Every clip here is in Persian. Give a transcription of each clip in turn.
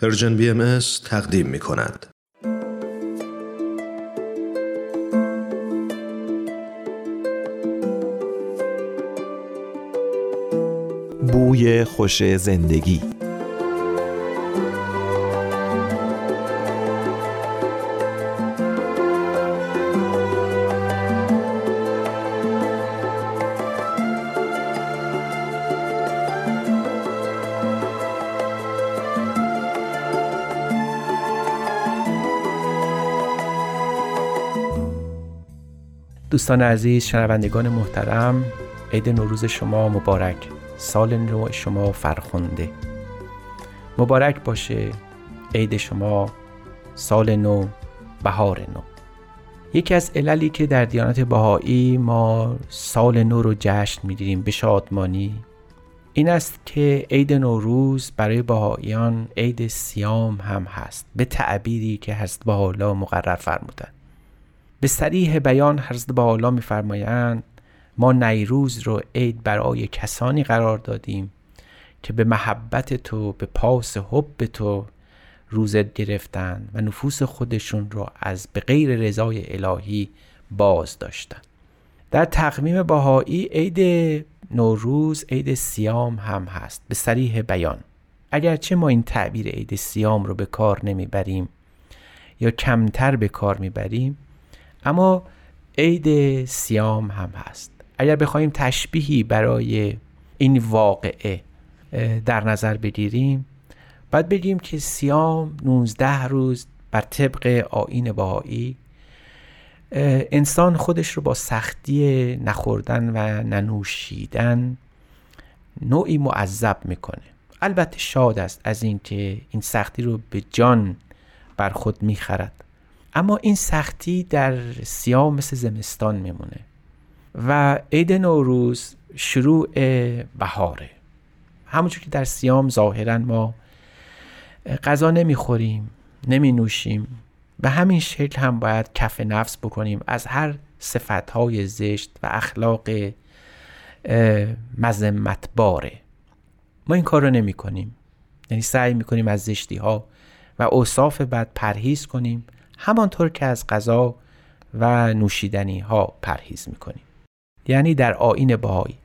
پرژن بی ام تقدیم می کند. بوی خوش زندگی دوستان عزیز شنوندگان محترم عید نوروز شما مبارک. سال نو شما فرخنده. مبارک باشه عید شما سال نو بهار نو. یکی از عللی که در دیانت بهایی ما سال نو رو جشن می‌گیریم به شادمانی این است که عید نوروز برای بهاییان عید سیام هم هست به تعبیری که هست با مقرر فرمودن. به سریح بیان حضرت بالا میفرمایند ما نیروز رو عید برای کسانی قرار دادیم که به محبت تو به پاس حب تو روزت گرفتن و نفوس خودشون رو از به غیر رضای الهی باز داشتن در تقویم باهایی عید نوروز عید سیام هم هست. به سریح بیان. اگرچه ما این تعبیر عید سیام رو به کار نمی‌بریم یا کمتر به کار می‌بریم اما عید سیام هم هست. اگر بخوایم تشبیهی برای این واقعه در نظر بگیریم باید بگیم که سیام 19 روز بر طبق آین باهایی انسان خودش رو با سختی نخوردن و ننوشیدن نوعی معذب می‌کنه. البته شاد است از اینکه این سختی رو به جان بر خود می‌خرد. اما این سختی در سیام مثل زمستان میمونه و عید نوروز شروع بهاره. همونجور که در سیام ظاهرا ما غذا نمی‌خوریم نمی نوشیم به همین شکل هم باید کف نفس بکنیم. از هر صفتهای زشت و اخلاق مذمت باره ما این کار رو نمی کنیم یعنی سعی می کنیم از زشتی ها و اوصاف بد پرهیز کنیم. همانطور که از غذا و نوشیدنی ها پرهیز می‌کنیم. یعنی در آین بهایی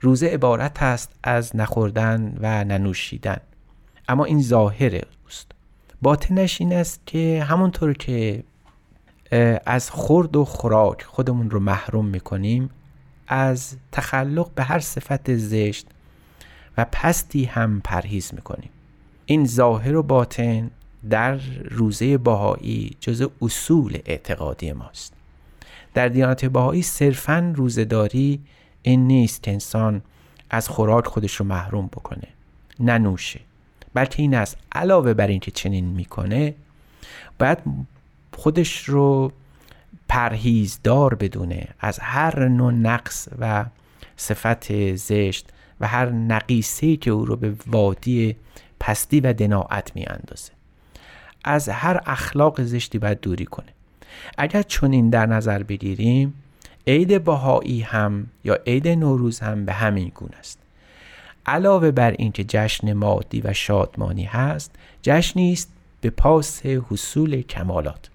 روزه عبارت است از نخوردن و ننوشیدن. اما این ظاهر اوست. باطنش این است که همونطور که از خورد و خوراک خودمون رو محروم می‌کنیم از تخلق به هر صفت زشت و پستی هم پرهیز می‌کنیم. این ظاهر و باطن در روزه باهایی جز اصول اعتقادی ماست. در دیانت باهایی صرفا روزهداری این نیست که انسان از خوراک خودش رو محروم بکنه ننوشه بلکه این است علاوه بر اینکه چنین می‌کنه باید خودش رو پرهیزدار بدونه از هر نوع نقص و صفت زشت و هر نقیصه که او رو به وادی پستی و دناعت می اندازه از هر اخلاق زشتی باید دوری کنه. اگر چنین در نظر بگیریم عید بهایی هم یا عید نوروز هم به همین گونه است. علاوه بر اینکه جشن مادی و شادمانی هست جشنی است به پاس حصول کمالات.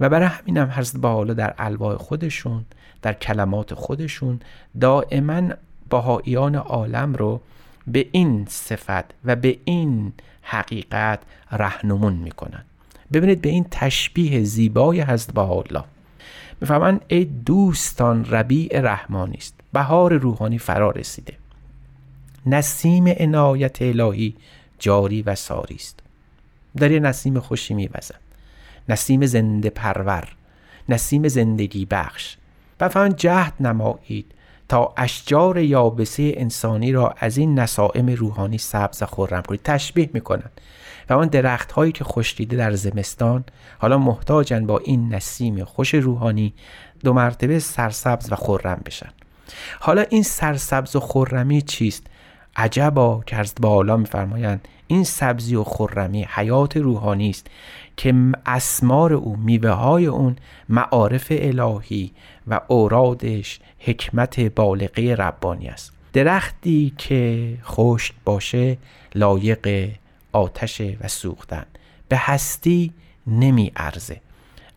و برای همین هم حضرت حالا در الواح خودشون در کلمات خودشون دائما بهاییان عالم رو به این صفت و به این حقیقت رهنمون می‌کنن. ببینید به این تشبیه زیبای حضرت الله. می‌فهمن ای دوستان ربیع رحمانی است. بهار روحانی فرا رسیده. نسیم عنایت الهی جاری و ساری است. در یه نسیم خوشی میوزد نسیم زنده پرور نسیم زندگی بخش. و جهد نمایید. تا اشجار یابسه انسانی را از این نسائم روحانی سبز و خورم کنید. تشبیه می‌کنند و آن درخت هایی که خشکیده در زمستان حالا محتاجن با این نسیم خوش روحانی دو مرتبه سرسبز و خورم بشن. حالا این سرسبز و خورمی چیست؟ عجبا که از بالا میفرمایند. این سبزی و خرمی حیات روحانی است که اسمار او میوه های اون معارف الهی و اورادش حکمت بالغه ربانی است. درختی که خشک باشه لایق آتش و سوختن. به هستی نمی ارزه.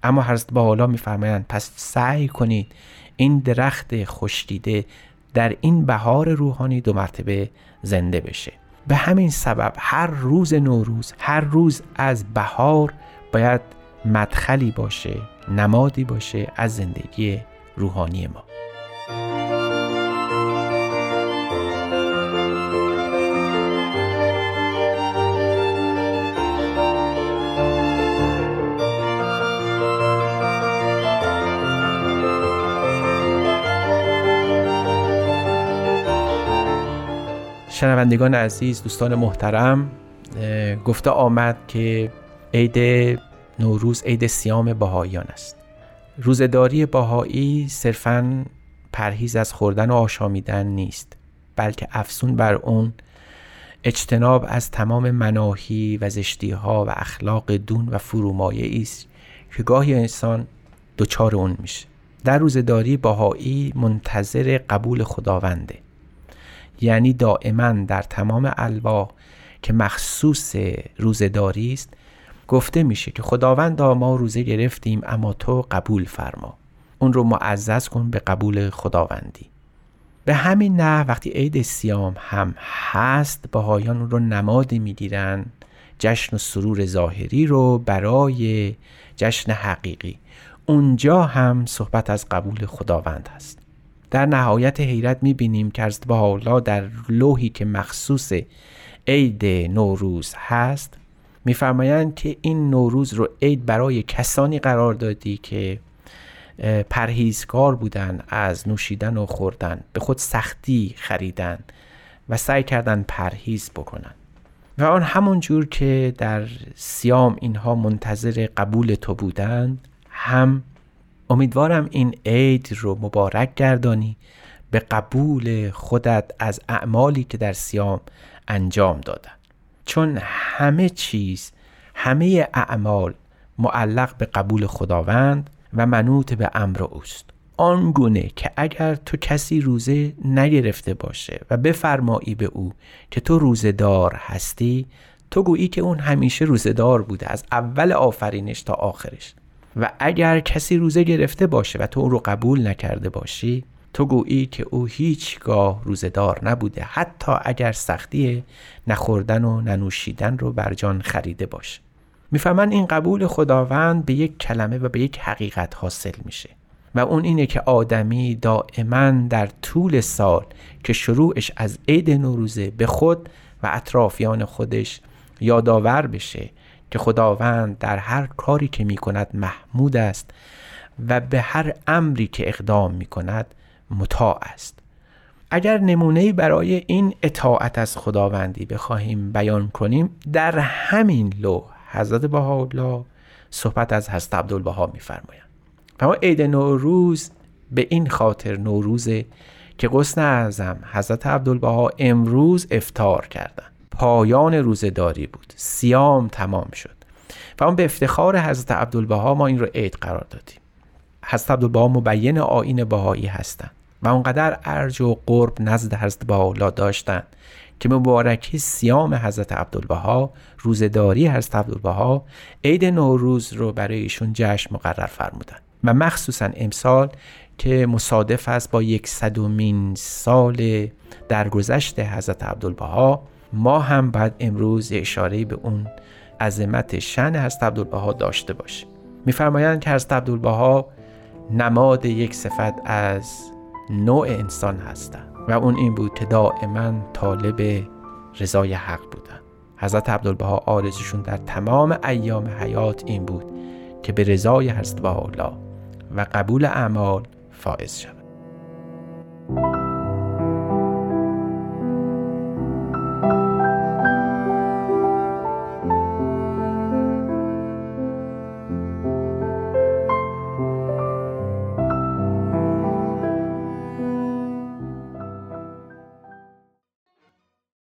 اما حضرت با حالا میفرمایند پس سعی کنید این درخت خوشدیده در این بهار روحانی دو مرتبه زنده بشه. به همین سبب هر روز نوروز هر روز از بهار باید مدخلی باشه نمادی باشه از زندگی روحانی ما. شنوندگان عزیز دوستان محترم گفته آمد که عید نوروز عید سیام بهاییان است. روزداری بهایی صرفا پرهیز از خوردن و آشامیدن نیست بلکه افسون بر اون اجتناب از تمام مناهی و زشتی ها و اخلاق دون و فرومایه است که گاهی انسان دچار اون میشه. در روزداری باهایی منتظر قبول خداونده. یعنی دائما در تمام الواح که مخصوص روزداری است گفته میشه که خداوند ما روزه گرفتیم اما تو قبول فرما. اون رو معزز کن به قبول خداوندی. به همین نه وقتی عید سیام هم هست بهایان اون رو نمادی می‌گیرن جشن و سرور ظاهری رو برای جشن حقیقی. اونجا هم صحبت از قبول خداوند هست. در نهایت حیرت می‌بینیم که از حالا در لوحی که مخصوص عید نوروز هست میفرمایند که این نوروز رو عید برای کسانی قرار دادی که پرهیزکار بودن از نوشیدن و خوردن به خود سختی خریدن و سعی کردن پرهیز بکنن. و آن همون جور که در سیام اینها منتظر قبول تو بودند هم امیدوارم این عید رو مبارک گردانی به قبول خودت از اعمالی که در سیام انجام دادن. چون همه چیز همه اعمال معلق به قبول خداوند و منوط به امر اوست. آنگونه که اگر تو کسی روزه نگرفته باشه و بفرمایی به او که تو روزه دار هستی تو گویی که اون همیشه روزه دار بوده از اول آفرینش تا آخرش. و اگر کسی روزه گرفته باشه و تو او رو قبول نکرده باشی تو گویی که او هیچگاه روزدار نبوده حتی اگر سختی نخوردن و ننوشیدن رو بر جان خریده باشه. می‌فهمن این قبول خداوند به یک کلمه و به یک حقیقت حاصل میشه. و اون اینه که آدمی دائما در طول سال که شروعش از عید نوروزه به خود و اطرافیان خودش یادآور بشه که خداوند در هر کاری که می کند محمود است و به هر امری که اقدام می کند مطاع است. اگر نمونه برای این اطاعت از خداوندی بخواهیم بیان کنیم در همین لو حضرت بهاءالله صحبت از حضرت عبدالبها میفرمایند. و عید نوروز به این خاطر نوروزه که قسن اعظم حضرت عبدالبها امروز افتار کردن پایان روزداری بود. سیام تمام شد. و اون به افتخار حضرت عبدالبها ما این رو عید قرار دادیم. حضرت عبدالبها مبین آین بهایی هستند و اونقدر ارج و قرب نزد حضرت بهاءالله داشتند که مبارکی سیام حضرت عبدالبها روزداری حضرت عبدالبها عید نوروز رو برای ایشون جشن مقرر فرمودن و مخصوصا امسال که مصادف است با یک صدومین سال درگذشت حضرت عبدالبها ما هم بعد امروز اشاره به اون عظمت شن حضرت عبدالبها داشته باشیم. میفرمایند که حضرت عبدالبها نماد یک صفت از نوع انسان هستند و اون این بود که دائما طالب رضای حق بودن حضرت عبدالبها آرزشون در تمام ایام حیات این بود که به رضای حضرت بهاءالله و قبول اعمال فائز شود.